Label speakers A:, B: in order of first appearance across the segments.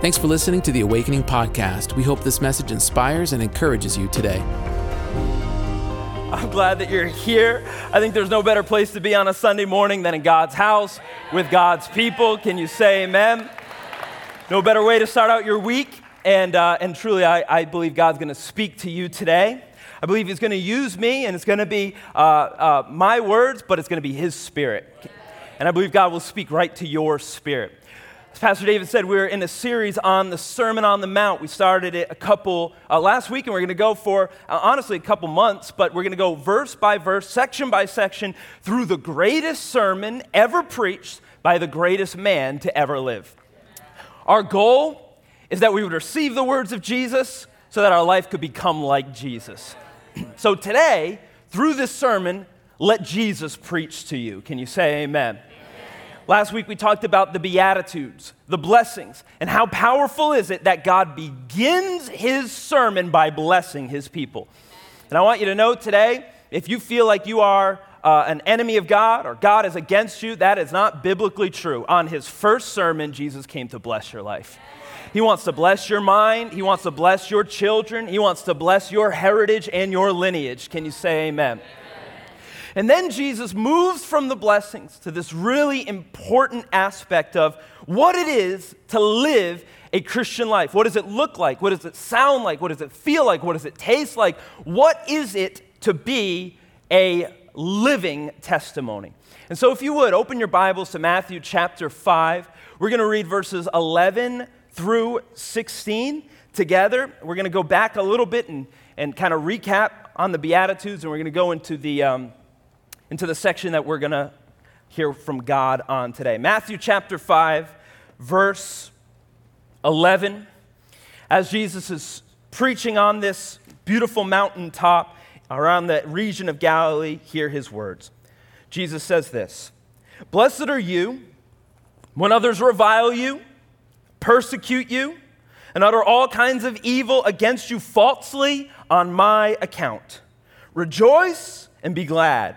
A: Thanks for listening to the Awakening Podcast. We hope this message inspires and encourages you today.
B: I'm glad that you're here. I think there's no better place to be on a Sunday morning than in God's house with God's people. Can you say amen? No better way to start out your week. And, uh, and truly, I, I believe God's going to speak to you today. I believe He's going to use me, and it's going to be uh, uh, my words, but it's going to be His Spirit. And I believe God will speak right to your spirit. As Pastor David said, we're in a series on the Sermon on the Mount. We started it a couple uh, last week, and we're going to go for uh, honestly a couple months, but we're going to go verse by verse, section by section, through the greatest sermon ever preached by the greatest man to ever live. Our goal is that we would receive the words of Jesus so that our life could become like Jesus. so today, through this sermon, let Jesus preach to you. Can you say amen? Last week we talked about the Beatitudes, the blessings, and how powerful is it that God begins his sermon by blessing his people. And I want you to know today if you feel like you are uh, an enemy of God or God is against you, that is not biblically true. On his first sermon, Jesus came to bless your life. He wants to bless your mind. He wants to bless your children. He wants to bless your heritage and your lineage. Can you say amen? And then Jesus moves from the blessings to this really important aspect of what it is to live a Christian life. What does it look like? What does it sound like? What does it feel like? What does it taste like? What is it to be a living testimony? And so, if you would, open your Bibles to Matthew chapter 5. We're going to read verses 11 through 16 together. We're going to go back a little bit and, and kind of recap on the Beatitudes, and we're going to go into the. Um, into the section that we're going to hear from God on today. Matthew chapter 5, verse 11. As Jesus is preaching on this beautiful mountaintop around the region of Galilee, hear his words. Jesus says this Blessed are you when others revile you, persecute you, and utter all kinds of evil against you falsely on my account. Rejoice and be glad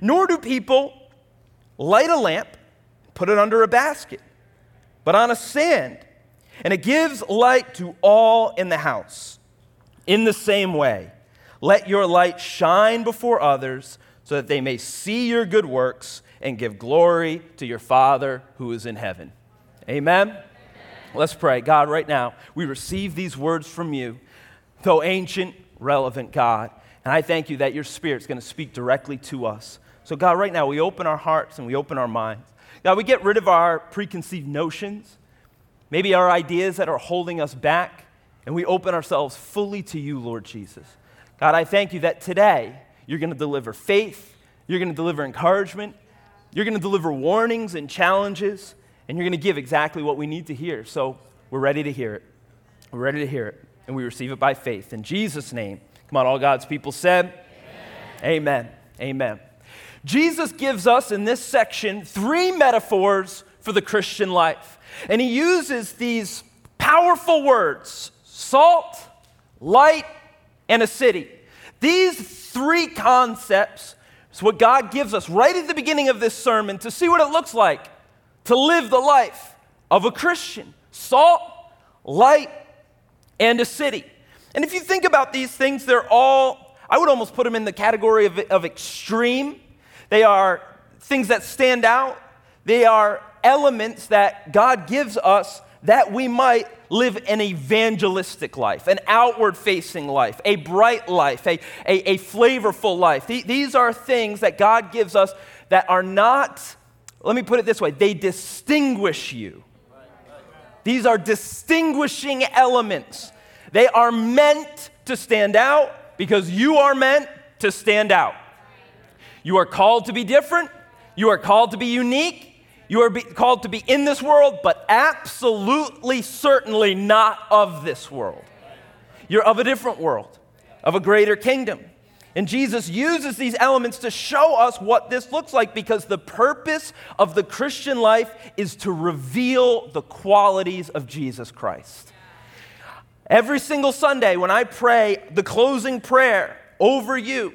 B: Nor do people light a lamp, put it under a basket, but on a stand, and it gives light to all in the house. In the same way, let your light shine before others so that they may see your good works and give glory to your Father who is in heaven. Amen? Amen. Let's pray. God, right now, we receive these words from you, though ancient, relevant God. And I thank you that your Spirit's going to speak directly to us. So, God, right now, we open our hearts and we open our minds. God, we get rid of our preconceived notions, maybe our ideas that are holding us back, and we open ourselves fully to you, Lord Jesus. God, I thank you that today you're going to deliver faith, you're going to deliver encouragement, you're going to deliver warnings and challenges, and you're going to give exactly what we need to hear. So, we're ready to hear it. We're ready to hear it, and we receive it by faith. In Jesus' name, come on, all God's people said, Amen. Amen. Amen. Jesus gives us in this section three metaphors for the Christian life. And he uses these powerful words salt, light, and a city. These three concepts is what God gives us right at the beginning of this sermon to see what it looks like to live the life of a Christian salt, light, and a city. And if you think about these things, they're all, I would almost put them in the category of, of extreme. They are things that stand out. They are elements that God gives us that we might live an evangelistic life, an outward facing life, a bright life, a, a, a flavorful life. These are things that God gives us that are not, let me put it this way, they distinguish you. These are distinguishing elements. They are meant to stand out because you are meant to stand out. You are called to be different. You are called to be unique. You are be- called to be in this world, but absolutely, certainly not of this world. You're of a different world, of a greater kingdom. And Jesus uses these elements to show us what this looks like because the purpose of the Christian life is to reveal the qualities of Jesus Christ. Every single Sunday, when I pray the closing prayer over you,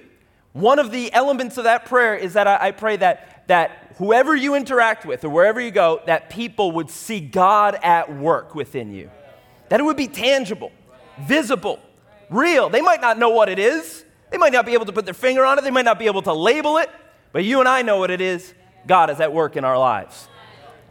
B: one of the elements of that prayer is that I, I pray that, that whoever you interact with or wherever you go, that people would see God at work within you. That it would be tangible, visible, real. They might not know what it is, they might not be able to put their finger on it, they might not be able to label it, but you and I know what it is. God is at work in our lives.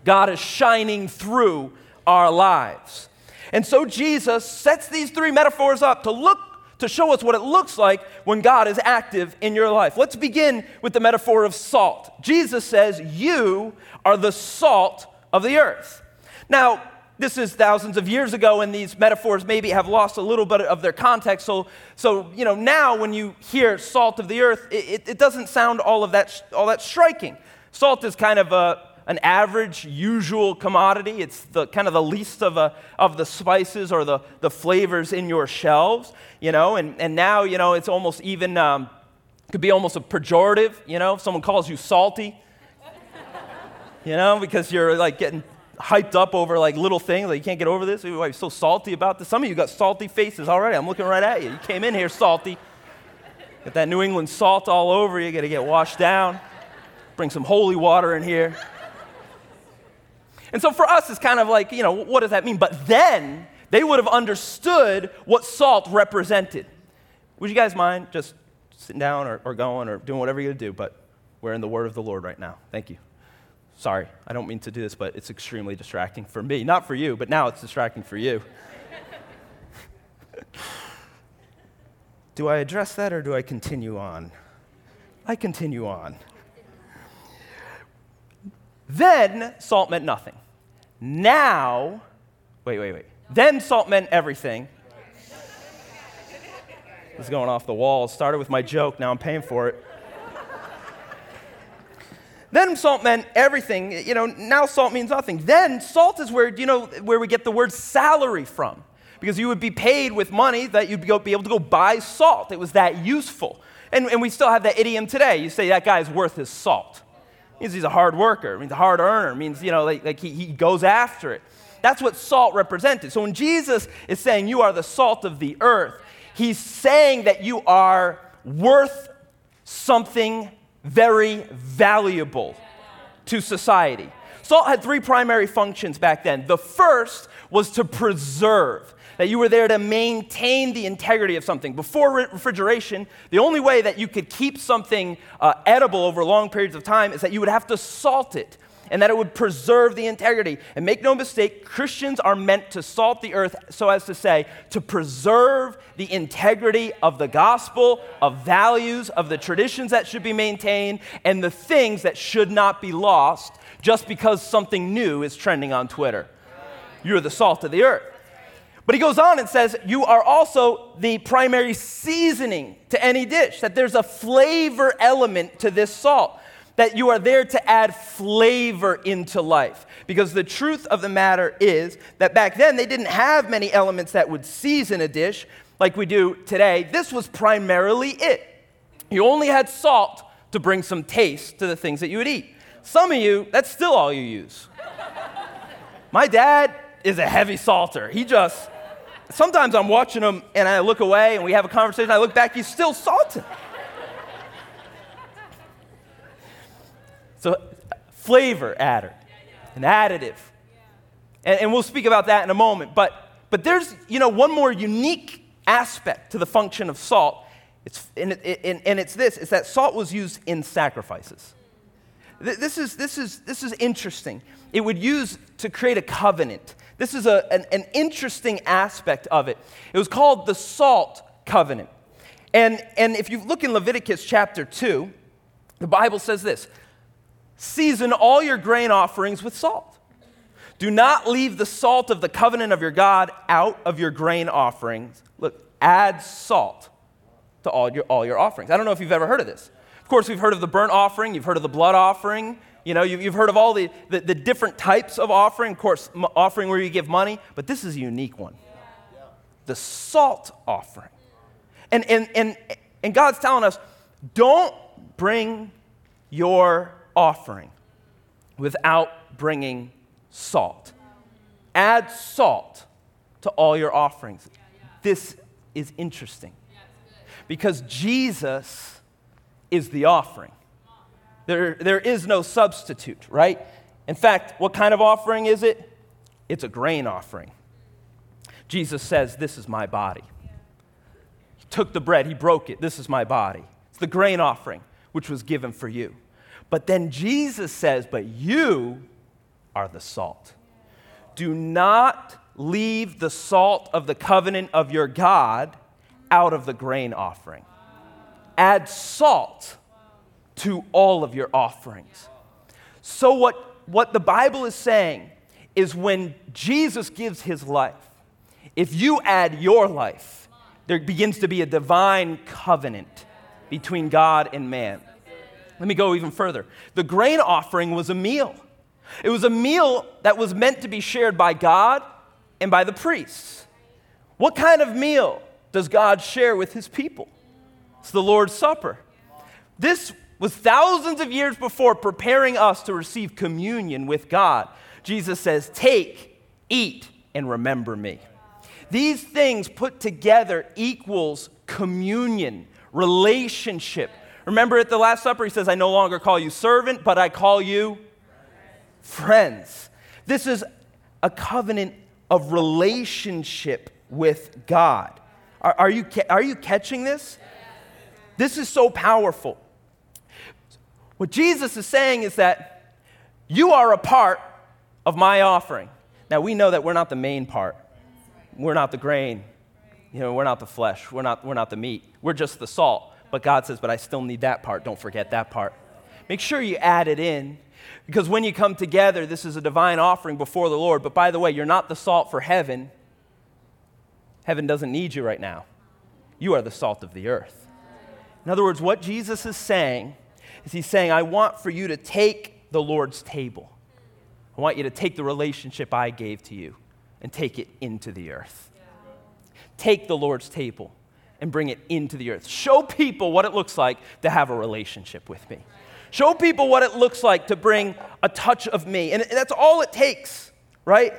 B: God is shining through our lives. And so Jesus sets these three metaphors up to look to show us what it looks like when God is active in your life. Let's begin with the metaphor of salt. Jesus says, You are the salt of the earth. Now, this is thousands of years ago, and these metaphors maybe have lost a little bit of their context. So, so you know, now when you hear salt of the earth, it, it doesn't sound all of that, all that striking. Salt is kind of a, an average, usual commodity. It's the kind of the least of, a, of the spices or the, the flavors in your shelves, you know, and, and now, you know, it's almost even, um, could be almost a pejorative, you know, if someone calls you salty, you know, because you're like getting hyped up over like little things, like you can't get over this. Why are you so salty about this? Some of you got salty faces already. I'm looking right at you. You came in here salty. Got that New England salt all over you. Got to get washed down. Bring some holy water in here. And so for us, it's kind of like, you know, what does that mean? But then they would have understood what salt represented. Would you guys mind just sitting down or, or going or doing whatever you're going to do? But we're in the word of the Lord right now. Thank you. Sorry, I don't mean to do this, but it's extremely distracting for me. Not for you, but now it's distracting for you. do I address that or do I continue on? I continue on. Then salt meant nothing. Now, wait, wait, wait. Then salt meant everything. This is going off the walls. Started with my joke, now I'm paying for it. then salt meant everything. You know, now salt means nothing. Then salt is where, you know, where we get the word salary from. Because you would be paid with money that you'd be able to go buy salt. It was that useful. And, and we still have that idiom today. You say that guy's worth his salt means he's a hard worker. It means a hard earner. Means, you know, like, like he, he goes after it. That's what salt represented. So when Jesus is saying you are the salt of the earth, he's saying that you are worth something very valuable to society. Salt had three primary functions back then. The first was to preserve that you were there to maintain the integrity of something. Before refrigeration, the only way that you could keep something uh, edible over long periods of time is that you would have to salt it and that it would preserve the integrity. And make no mistake, Christians are meant to salt the earth so as to say, to preserve the integrity of the gospel, of values, of the traditions that should be maintained, and the things that should not be lost just because something new is trending on Twitter. You're the salt of the earth. But he goes on and says, You are also the primary seasoning to any dish, that there's a flavor element to this salt, that you are there to add flavor into life. Because the truth of the matter is that back then they didn't have many elements that would season a dish like we do today. This was primarily it. You only had salt to bring some taste to the things that you would eat. Some of you, that's still all you use. My dad is a heavy salter. He just sometimes I'm watching him and I look away and we have a conversation. I look back, he's still salting. so, flavor adder, an additive. And, and we'll speak about that in a moment. But, but there's, you know, one more unique aspect to the function of salt. It's, and, it, and, and it's this, it's that salt was used in sacrifices. This is, this, is, this is interesting. It would use to create a covenant. This is a, an, an interesting aspect of it. It was called the salt covenant. And, and if you look in Leviticus chapter 2, the Bible says this Season all your grain offerings with salt. Do not leave the salt of the covenant of your God out of your grain offerings. Look, add salt to all your, all your offerings. I don't know if you've ever heard of this. Of course, we've heard of the burnt offering, you've heard of the blood offering, You know, you've heard of all the, the, the different types of offering. Of course, offering where you give money, but this is a unique one the salt offering. And, and, and, and God's telling us don't bring your offering without bringing salt. Add salt to all your offerings. This is interesting because Jesus is the offering. There, there is no substitute, right? In fact, what kind of offering is it? It's a grain offering. Jesus says, This is my body. He took the bread, he broke it. This is my body. It's the grain offering, which was given for you. But then Jesus says, But you are the salt. Do not leave the salt of the covenant of your God out of the grain offering. Add salt to all of your offerings. So, what, what the Bible is saying is when Jesus gives his life, if you add your life, there begins to be a divine covenant between God and man. Let me go even further. The grain offering was a meal. It was a meal that was meant to be shared by God and by the priests. What kind of meal does God share with his people? It's the Lord's Supper. This was thousands of years before preparing us to receive communion with God. Jesus says, Take, eat, and remember me. These things put together equals communion, relationship. Remember at the Last Supper, he says, I no longer call you servant, but I call you friends. This is a covenant of relationship with God. Are, are, you, are you catching this? This is so powerful. What Jesus is saying is that you are a part of my offering. Now, we know that we're not the main part. We're not the grain. You know, we're not the flesh. We're not, we're not the meat. We're just the salt. But God says, but I still need that part. Don't forget that part. Make sure you add it in. Because when you come together, this is a divine offering before the Lord. But by the way, you're not the salt for heaven. Heaven doesn't need you right now. You are the salt of the earth. In other words, what Jesus is saying is he's saying, I want for you to take the Lord's table. I want you to take the relationship I gave to you and take it into the earth. Take the Lord's table and bring it into the earth. Show people what it looks like to have a relationship with me. Show people what it looks like to bring a touch of me. And that's all it takes, right?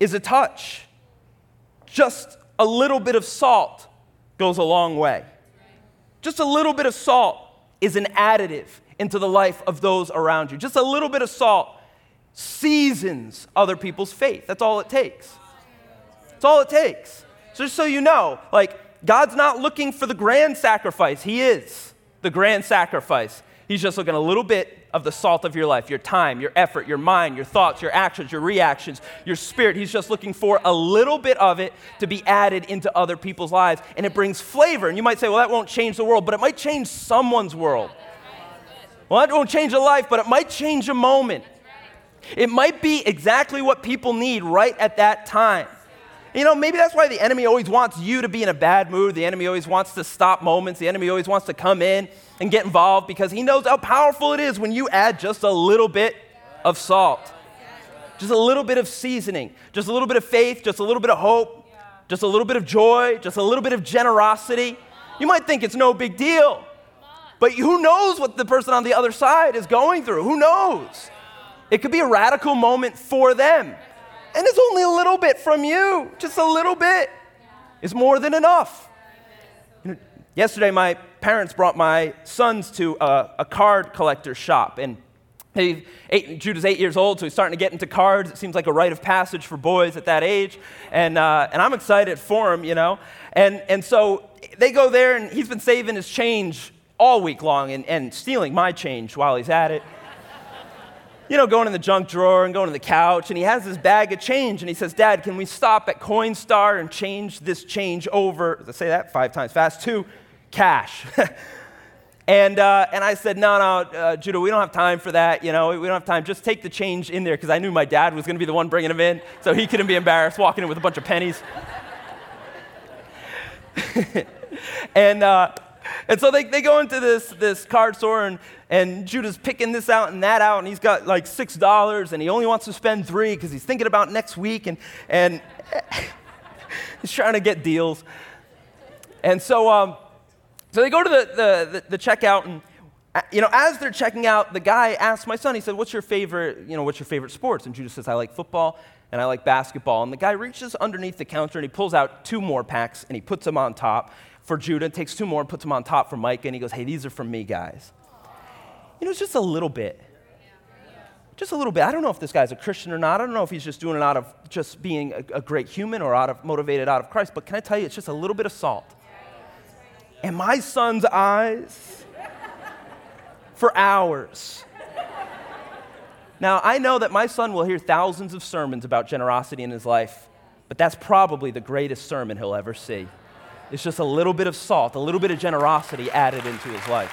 B: Is a touch. Just a little bit of salt goes a long way. Just a little bit of salt is an additive into the life of those around you. Just a little bit of salt seasons other people's faith. That's all it takes. That's all it takes. So just so you know, like, God's not looking for the grand sacrifice. He is the grand sacrifice. He's just looking a little bit of the salt of your life, your time, your effort, your mind, your thoughts, your actions, your reactions, your spirit. He's just looking for a little bit of it to be added into other people's lives. And it brings flavor. And you might say, well, that won't change the world, but it might change someone's world. Well, that won't change a life, but it might change a moment. It might be exactly what people need right at that time. You know, maybe that's why the enemy always wants you to be in a bad mood. The enemy always wants to stop moments. The enemy always wants to come in and get involved because he knows how powerful it is when you add just a little bit of salt, just a little bit of seasoning, just a little bit of faith, just a little bit of hope, just a little bit of joy, just a little bit of generosity. You might think it's no big deal, but who knows what the person on the other side is going through? Who knows? It could be a radical moment for them. And it's only a little bit from you, just a little bit is more than enough. You know, yesterday, my parents brought my sons to a, a card collector shop, and eight, Judah's eight years old, so he's starting to get into cards. It seems like a rite of passage for boys at that age, and, uh, and I'm excited for him, you know. And, and so they go there, and he's been saving his change all week long and, and stealing my change while he's at it you know, going in the junk drawer and going to the couch, and he has this bag of change, and he says, Dad, can we stop at Coinstar and change this change over, say that five times fast, to cash? and, uh, and I said, No, no, uh, Judah, we don't have time for that. You know, we don't have time. Just take the change in there, because I knew my dad was going to be the one bringing him in, so he couldn't be embarrassed walking in with a bunch of pennies. and, uh, And so they, they go into this, this card store, and, and Judah's picking this out and that out, and he's got like $6, and he only wants to spend three because he's thinking about next week, and, and he's trying to get deals. And so, um, so they go to the, the, the, checkout, and uh, you know, as they're checking out, the guy asks my son, he said, What's your favorite, you know, what's your favorite sports? And Judah says, I like football and I like basketball. And the guy reaches underneath the counter and he pulls out two more packs and he puts them on top for Judah, takes two more and puts them on top for Mike, and he goes, Hey, these are from me, guys. You know, it's just a little bit. Just a little bit. I don't know if this guy's a Christian or not. I don't know if he's just doing it out of just being a, a great human or out of motivated out of Christ. But can I tell you, it's just a little bit of salt. And my son's eyes for hours. Now, I know that my son will hear thousands of sermons about generosity in his life, but that's probably the greatest sermon he'll ever see. It's just a little bit of salt, a little bit of generosity added into his life.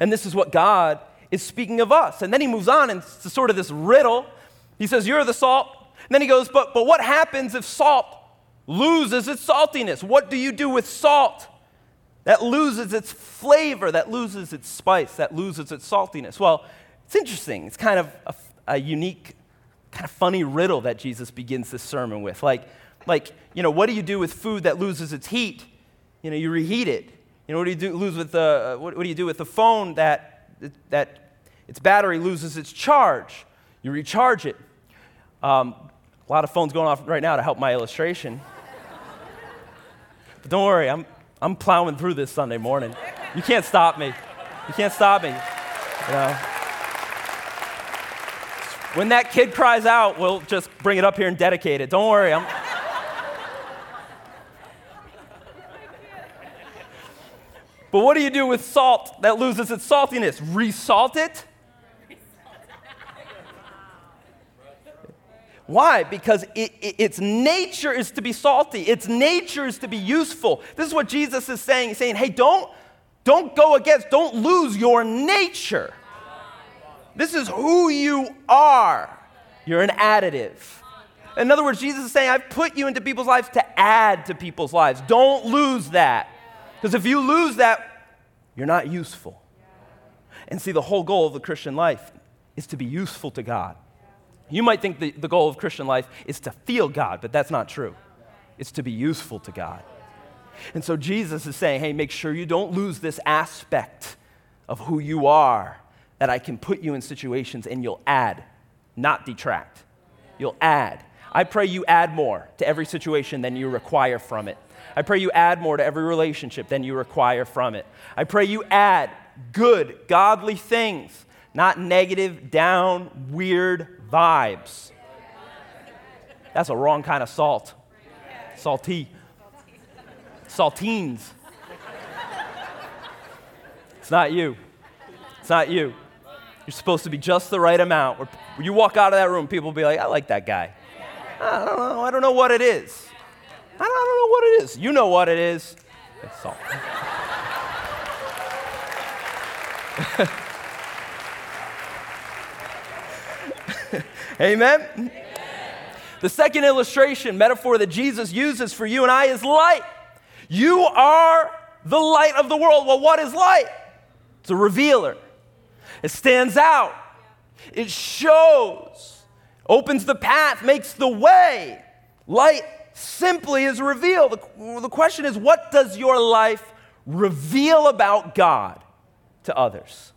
B: And this is what God is speaking of us. And then he moves on into sort of this riddle. He says, You're the salt. And then he goes, But, but what happens if salt loses its saltiness? What do you do with salt that loses its flavor, that loses its spice, that loses its saltiness? Well, it's interesting. It's kind of a, a unique kind of funny riddle that Jesus begins this sermon with. Like, like, you know, what do you do with food that loses its heat? You know, you reheat it. You know, what do you do, lose with the, uh, what, what do you do with the phone that, that its battery loses its charge? You recharge it. Um, a lot of phones going off right now to help my illustration. but don't worry, I'm, I'm plowing through this Sunday morning. You can't stop me. You can't stop me. You know? When that kid cries out, we'll just bring it up here and dedicate it. Don't worry. I'm... but what do you do with salt that loses its saltiness? Resalt it? Why? Because it, it, its nature is to be salty. Its nature is to be useful. This is what Jesus is saying. He's saying, hey, don't, don't go against, don't lose your nature. This is who you are. You're an additive. In other words, Jesus is saying, I've put you into people's lives to add to people's lives. Don't lose that. Because if you lose that, you're not useful. And see, the whole goal of the Christian life is to be useful to God. You might think the, the goal of Christian life is to feel God, but that's not true. It's to be useful to God. And so Jesus is saying, hey, make sure you don't lose this aspect of who you are that I can put you in situations and you'll add, not detract. You'll add. I pray you add more to every situation than you require from it. I pray you add more to every relationship than you require from it. I pray you add good, godly things, not negative, down, weird vibes. That's a wrong kind of salt. Salty. Saltines. It's not you. It's not you. You're supposed to be just the right amount. Where you walk out of that room, people will be like, I like that guy. I don't know. I don't know what it is. I don't, I don't know what it is. You know what it is. It's salt. Amen? Amen? The second illustration, metaphor that Jesus uses for you and I is light. You are the light of the world. Well, what is light? It's a revealer. It stands out. It shows, opens the path, makes the way. Light simply is revealed. The, the question is what does your life reveal about God to others?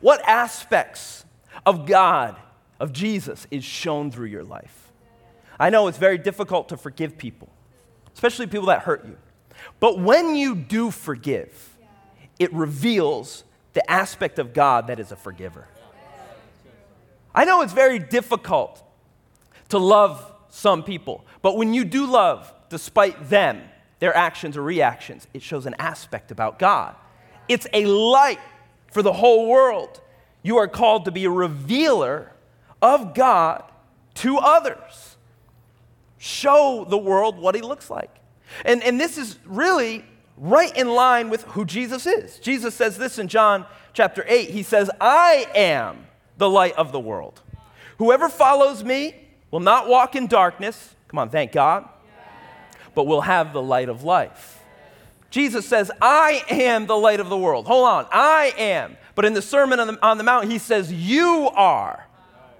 B: What aspects of God, of Jesus, is shown through your life? I know it's very difficult to forgive people, especially people that hurt you. But when you do forgive, it reveals the aspect of God that is a forgiver. I know it's very difficult to love some people, but when you do love, despite them, their actions or reactions, it shows an aspect about God. It's a light for the whole world. You are called to be a revealer of God to others. Show the world what He looks like. And, and this is really right in line with who Jesus is. Jesus says this in John chapter 8. He says, I am the light of the world. Whoever follows me will not walk in darkness. Come on, thank God. but we'll have the light of life. Jesus says, I am the light of the world. Hold on, I am. But in the Sermon on the, on the Mount, he says, You are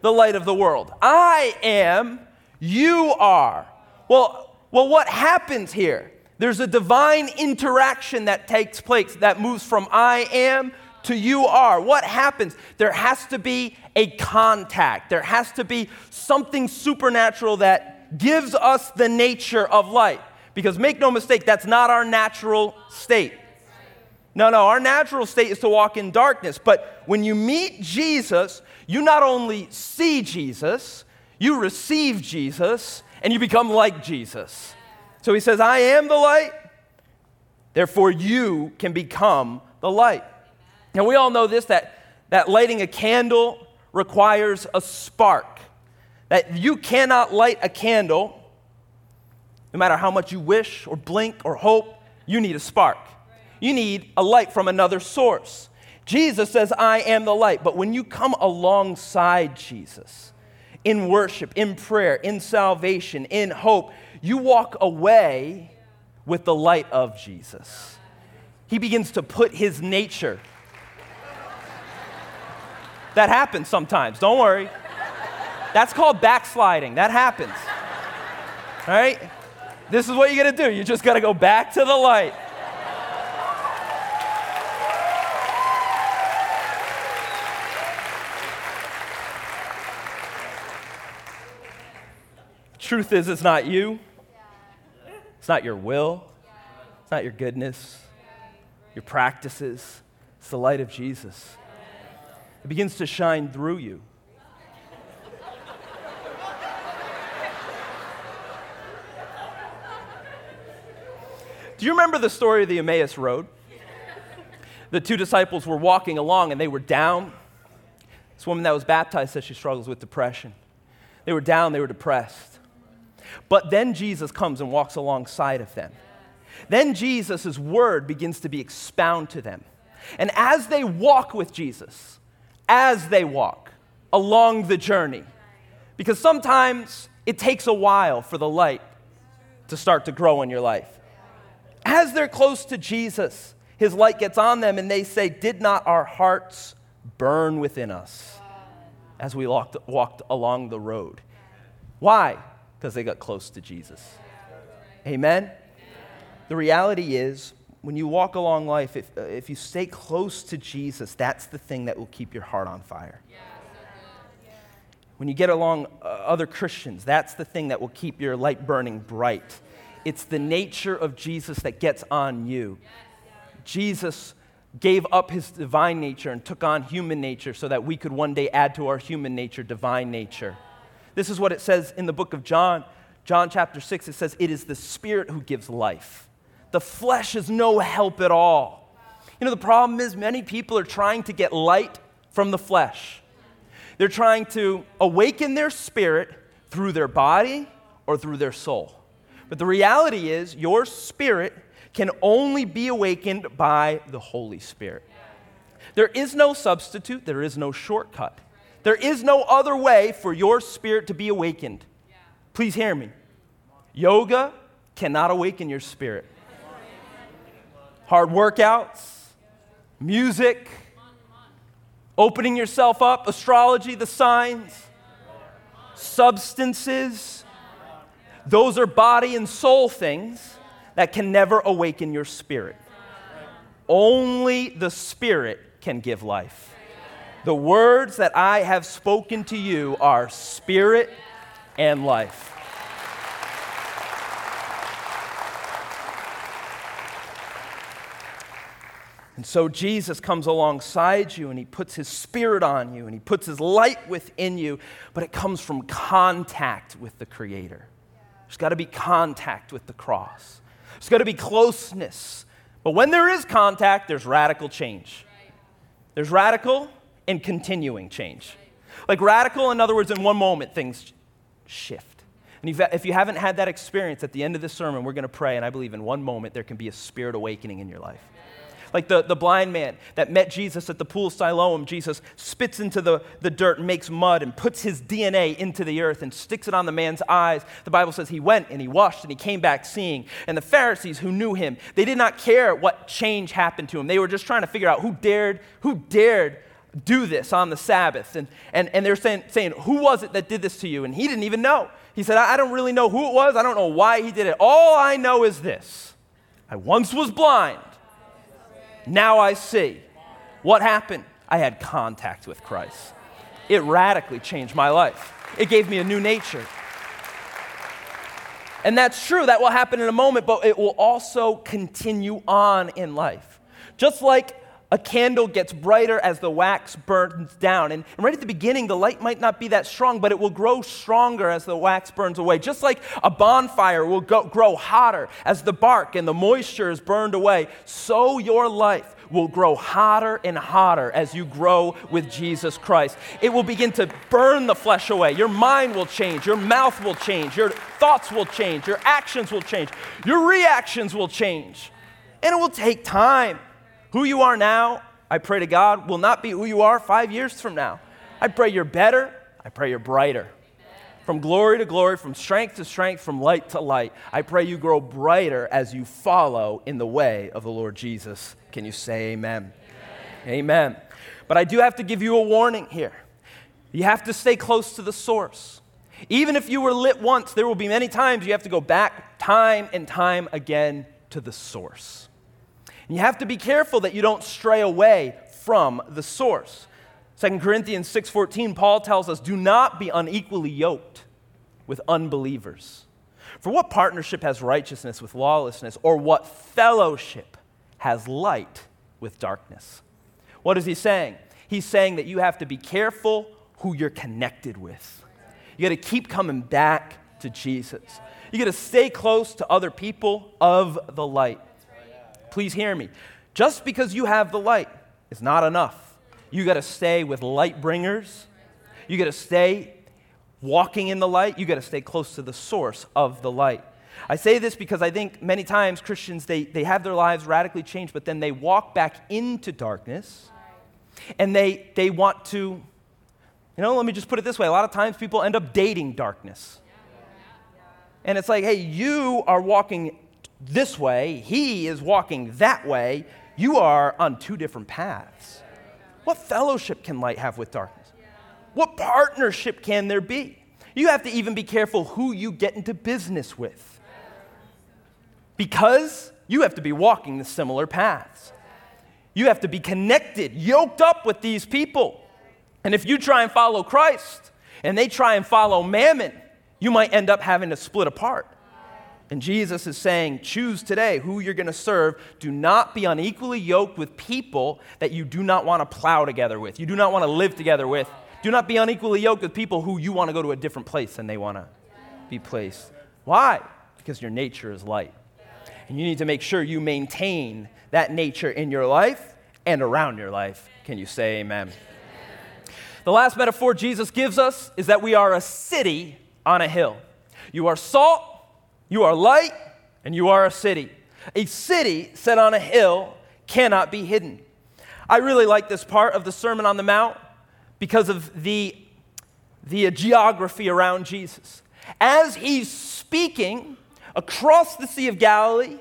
B: the light of the world. I am, you are. Well, well, what happens here? There's a divine interaction that takes place that moves from I am to you are. What happens? There has to be a contact, there has to be something supernatural that gives us the nature of light. Because make no mistake, that's not our natural state. No, no, our natural state is to walk in darkness. But when you meet Jesus, you not only see Jesus, you receive Jesus, and you become like Jesus. So he says, I am the light, therefore you can become the light. Now we all know this that, that lighting a candle requires a spark. That you cannot light a candle no matter how much you wish or blink or hope, you need a spark. You need a light from another source. Jesus says, I am the light. But when you come alongside Jesus in worship, in prayer, in salvation, in hope, you walk away with the light of Jesus. He begins to put his nature. That happens sometimes, don't worry. That's called backsliding. That happens. All right? This is what you got to do. You just got to go back to the light. Truth is, it's not you. It's not your will. It's not your goodness, your practices. It's the light of Jesus. It begins to shine through you. Do you remember the story of the Emmaus Road? The two disciples were walking along and they were down. This woman that was baptized says she struggles with depression. They were down, they were depressed. But then Jesus comes and walks alongside of them. Then Jesus' word begins to be expounded to them. And as they walk with Jesus, as they walk along the journey, because sometimes it takes a while for the light to start to grow in your life. As they're close to Jesus, his light gets on them and they say, Did not our hearts burn within us as we walked, walked along the road? Why? Because they got close to Jesus. Amen? The reality is, when you walk along life, if, uh, if you stay close to Jesus, that's the thing that will keep your heart on fire. When you get along uh, other Christians, that's the thing that will keep your light burning bright. It's the nature of Jesus that gets on you. Jesus gave up his divine nature and took on human nature so that we could one day add to our human nature divine nature. This is what it says in the book of John, John chapter 6. It says, It is the Spirit who gives life. The flesh is no help at all. You know, the problem is many people are trying to get light from the flesh. They're trying to awaken their spirit through their body or through their soul. But the reality is, your spirit can only be awakened by the Holy Spirit. There is no substitute, there is no shortcut. There is no other way for your spirit to be awakened. Please hear me. Yoga cannot awaken your spirit. Hard workouts, music, opening yourself up, astrology, the signs, substances, those are body and soul things that can never awaken your spirit. Only the Spirit can give life. The words that I have spoken to you are spirit and life. And so Jesus comes alongside you and he puts his spirit on you and he puts his light within you, but it comes from contact with the Creator. There's got to be contact with the cross, there's got to be closeness. But when there is contact, there's radical change. There's radical and continuing change. Like radical, in other words, in one moment, things shift. And if you haven't had that experience at the end of this sermon, we're going to pray, and I believe in one moment there can be a spirit awakening in your life. Like the, the blind man that met Jesus at the pool of Siloam, Jesus spits into the, the dirt and makes mud and puts his DNA into the earth and sticks it on the man's eyes. The Bible says he went and he washed and he came back seeing. And the Pharisees who knew him, they did not care what change happened to him. They were just trying to figure out who dared, who dared do this on the Sabbath. And, and, and they're saying, saying, Who was it that did this to you? And he didn't even know. He said, I don't really know who it was. I don't know why he did it. All I know is this I once was blind, now I see. What happened? I had contact with Christ. It radically changed my life, it gave me a new nature. And that's true, that will happen in a moment, but it will also continue on in life. Just like a candle gets brighter as the wax burns down. And, right at the beginning, the light might not be that strong, but it will grow stronger as the wax burns away. Just like a bonfire will go, grow hotter as the bark and the moisture is burned away, so your life will grow hotter and hotter as you grow with Jesus Christ. It will begin to burn the flesh away. Your mind will change, your mouth will change, your thoughts will change, your actions will change, your reactions will change. And it will take time. Who you are now, I pray to God, will not be who you are five years from now. I pray you're better. I pray you're brighter. From glory to glory, from strength to strength, from light to light. I pray you grow brighter as you follow in the way of the Lord Jesus. Can you say amen? Amen. amen. But I do have to give you a warning here. You have to stay close to the source. Even if you were lit once, there will be many times you have to go back time and time again to the source. And you have to be careful that you don't stray away from the source. 2 Corinthians 6:14 Paul tells us, "Do not be unequally yoked with unbelievers. For what partnership has righteousness with lawlessness, or what fellowship has light with darkness?" What is he saying? He's saying that you have to be careful who you're connected with. You got to keep coming back to Jesus. You got to stay close to other people of the light. Please hear me. Just because you have the light is not enough. You got to stay with light bringers. You got to stay walking in the light. You got to stay close to the source of the light. I say this because I think many times Christians, they, they have their lives radically changed, but then they walk back into darkness and they, they want to, you know, let me just put it this way. A lot of times people end up dating darkness. And it's like, hey, you are walking this way, he is walking that way. You are on two different paths. What fellowship can light have with darkness? What partnership can there be? You have to even be careful who you get into business with. Because you have to be walking the similar paths. You have to be connected, yoked up with these people. And if you try and follow Christ and they try and follow mammon, you might end up having to split apart. And Jesus is saying, choose today who you're going to serve. Do not be unequally yoked with people that you do not want to plow together with, you do not want to live together with. Do not be unequally yoked with people who you want to go to a different place than they want to be placed. Why? Because your nature is light. And you need to make sure you maintain that nature in your life and around your life. Can you say amen? The last metaphor Jesus gives us is that we are a city on a hill. You are salt you are light and you are a city. A city set on a hill cannot be hidden. I really like this part of the Sermon on the Mount because of the, the geography around Jesus. As he's speaking across the Sea of Galilee,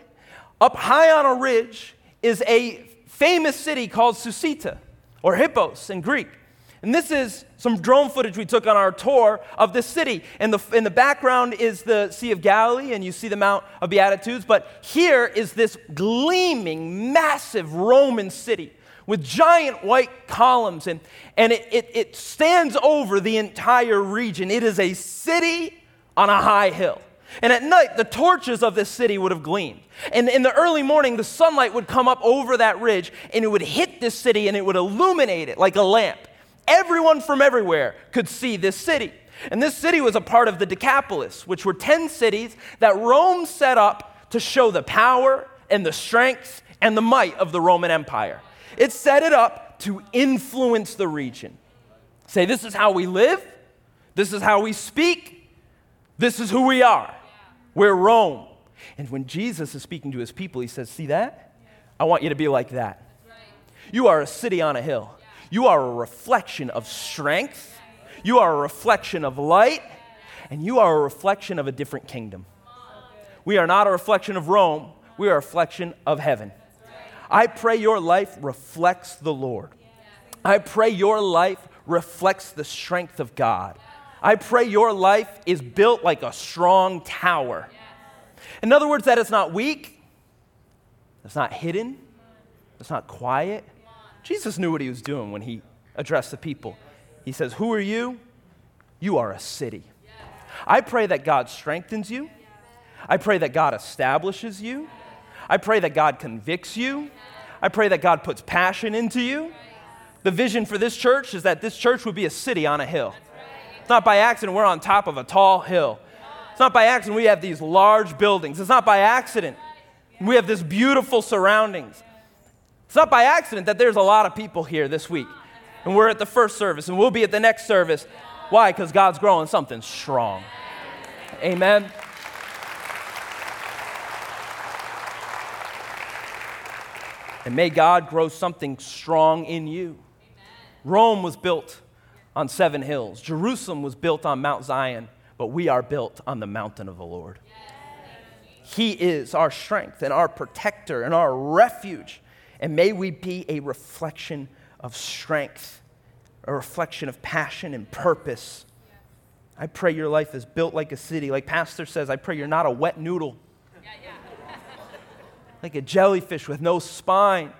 B: up high on a ridge, is a famous city called Susita, or Hippos in Greek. And this is some drone footage we took on our tour of this city. And the, in the background is the Sea of Galilee, and you see the Mount of Beatitudes. But here is this gleaming, massive Roman city with giant white columns, and, and it, it, it stands over the entire region. It is a city on a high hill. And at night, the torches of this city would have gleamed. And in the early morning, the sunlight would come up over that ridge and it would hit this city and it would illuminate it like a lamp. Everyone from everywhere could see this city. And this city was a part of the Decapolis, which were 10 cities that Rome set up to show the power and the strength and the might of the Roman Empire. It set it up to influence the region. Say, this is how we live, this is how we speak, this is who we are. We're Rome. And when Jesus is speaking to his people, he says, See that? I want you to be like that. You are a city on a hill. You are a reflection of strength. You are a reflection of light. And you are a reflection of a different kingdom. We are not a reflection of Rome, we are a reflection of heaven. I pray your life reflects the Lord. I pray your life reflects the strength of God. I pray your life is built like a strong tower. In other words, that it's not weak, it's not hidden, it's not quiet. Jesus knew what he was doing when he addressed the people. He says, Who are you? You are a city. I pray that God strengthens you. I pray that God establishes you. I pray that God convicts you. I pray that God puts passion into you. The vision for this church is that this church would be a city on a hill. It's not by accident we're on top of a tall hill. It's not by accident we have these large buildings. It's not by accident we have this beautiful surroundings. Not by accident that there's a lot of people here this week. And we're at the first service and we'll be at the next service. Why? Because God's growing something strong. Amen. And may God grow something strong in you. Rome was built on seven hills, Jerusalem was built on Mount Zion, but we are built on the mountain of the Lord. He is our strength and our protector and our refuge. And may we be a reflection of strength, a reflection of passion and purpose. I pray your life is built like a city. Like Pastor says, I pray you're not a wet noodle like a jellyfish with no spine.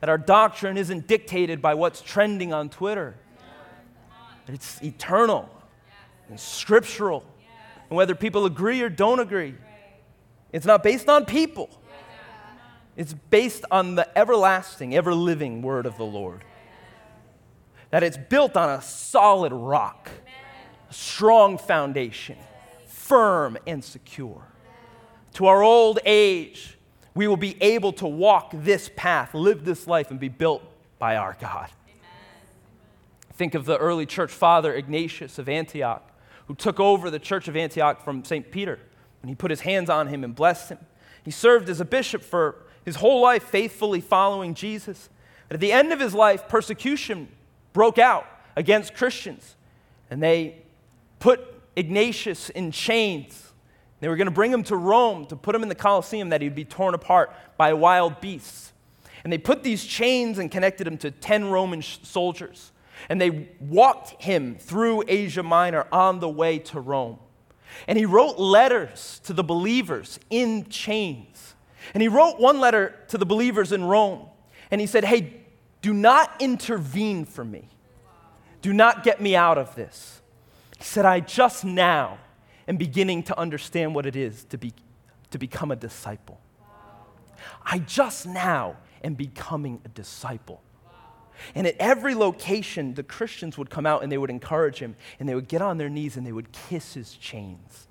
B: That our doctrine isn't dictated by what's trending on Twitter, that it's eternal and scriptural. And whether people agree or don't agree, it's not based on people, it's based on the everlasting, ever living word of the Lord. That it's built on a solid rock, a strong foundation, firm and secure. To our old age, we will be able to walk this path, live this life, and be built by our God. Think of the early church father, Ignatius of Antioch, who took over the church of Antioch from St. Peter. And he put his hands on him and blessed him. He served as a bishop for his whole life, faithfully following Jesus. But at the end of his life, persecution broke out against Christians. And they put Ignatius in chains they were going to bring him to Rome to put him in the Colosseum that he'd be torn apart by wild beasts. And they put these chains and connected him to 10 Roman soldiers. And they walked him through Asia Minor on the way to Rome. And he wrote letters to the believers in chains. And he wrote one letter to the believers in Rome. And he said, Hey, do not intervene for me. Do not get me out of this. He said, I just now am beginning to understand what it is to, be, to become a disciple. I just now am becoming a disciple. And at every location, the Christians would come out and they would encourage him, and they would get on their knees and they would kiss his chains.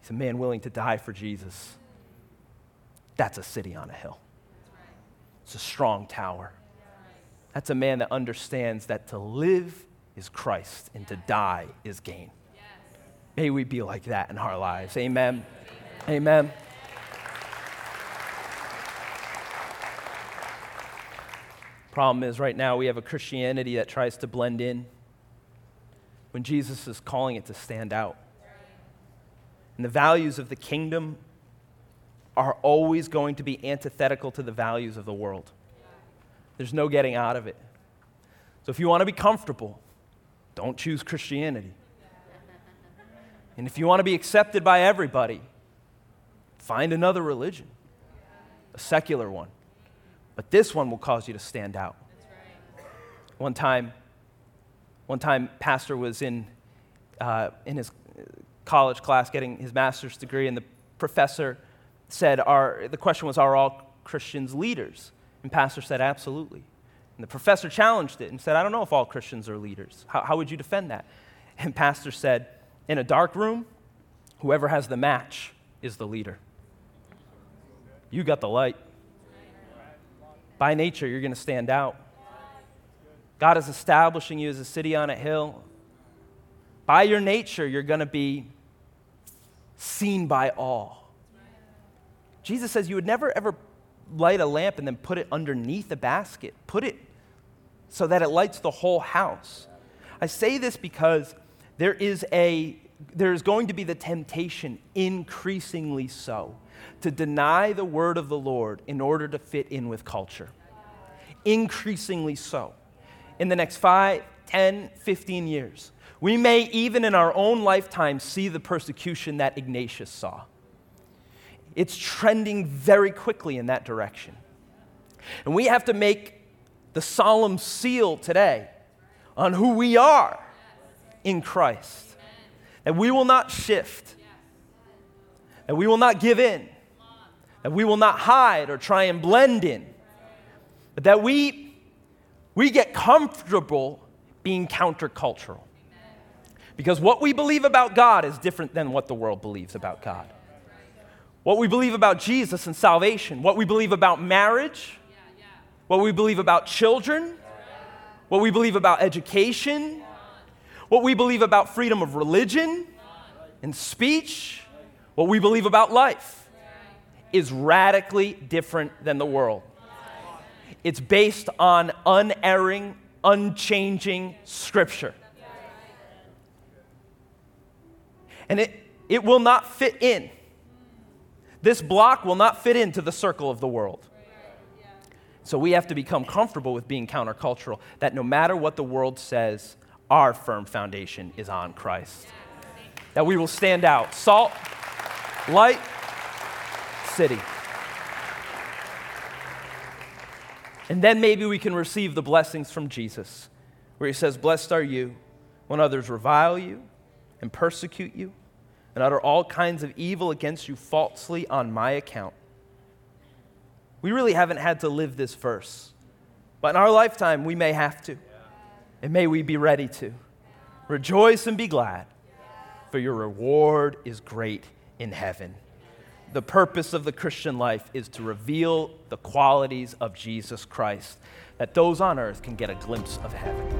B: He's a man willing to die for Jesus. That's a city on a hill, it's a strong tower. That's a man that understands that to live is Christ and to die is gain. May we be like that in our lives. Amen. Amen. Problem is, right now we have a Christianity that tries to blend in when Jesus is calling it to stand out. And the values of the kingdom are always going to be antithetical to the values of the world. There's no getting out of it. So if you want to be comfortable, don't choose Christianity. And if you want to be accepted by everybody, find another religion, a secular one. But this one will cause you to stand out. One time, one time, pastor was in, uh, in his college class getting his master's degree, and the professor said, are, the question was, are all Christians leaders? And pastor said, absolutely. And the professor challenged it and said, I don't know if all Christians are leaders. How, how would you defend that? And pastor said, in a dark room, whoever has the match is the leader. You got the light. By nature, you're going to stand out. God is establishing you as a city on a hill. By your nature, you're going to be seen by all. Jesus says you would never ever light a lamp and then put it underneath a basket. Put it so that it lights the whole house. I say this because there is a there's going to be the temptation increasingly so to deny the word of the Lord in order to fit in with culture. Increasingly so. In the next 5, 10, 15 years, we may even in our own lifetime see the persecution that Ignatius saw. It's trending very quickly in that direction. And we have to make the solemn seal today on who we are in Christ. That we will not shift, that we will not give in, that we will not hide or try and blend in, but that we, we get comfortable being countercultural. Because what we believe about God is different than what the world believes about God. What we believe about Jesus and salvation, what we believe about marriage, what we believe about children, what we believe about education, what we believe about freedom of religion and speech, what we believe about life is radically different than the world. It's based on unerring, unchanging scripture. And it, it will not fit in. This block will not fit into the circle of the world. So we have to become comfortable with being countercultural, that no matter what the world says, our firm foundation is on Christ. That we will stand out. Salt, light, city. And then maybe we can receive the blessings from Jesus, where he says, Blessed are you when others revile you and persecute you and utter all kinds of evil against you falsely on my account. We really haven't had to live this verse, but in our lifetime, we may have to. And may we be ready to. Rejoice and be glad, for your reward is great in heaven. The purpose of the Christian life is to reveal the qualities of Jesus Christ, that those on earth can get a glimpse of heaven.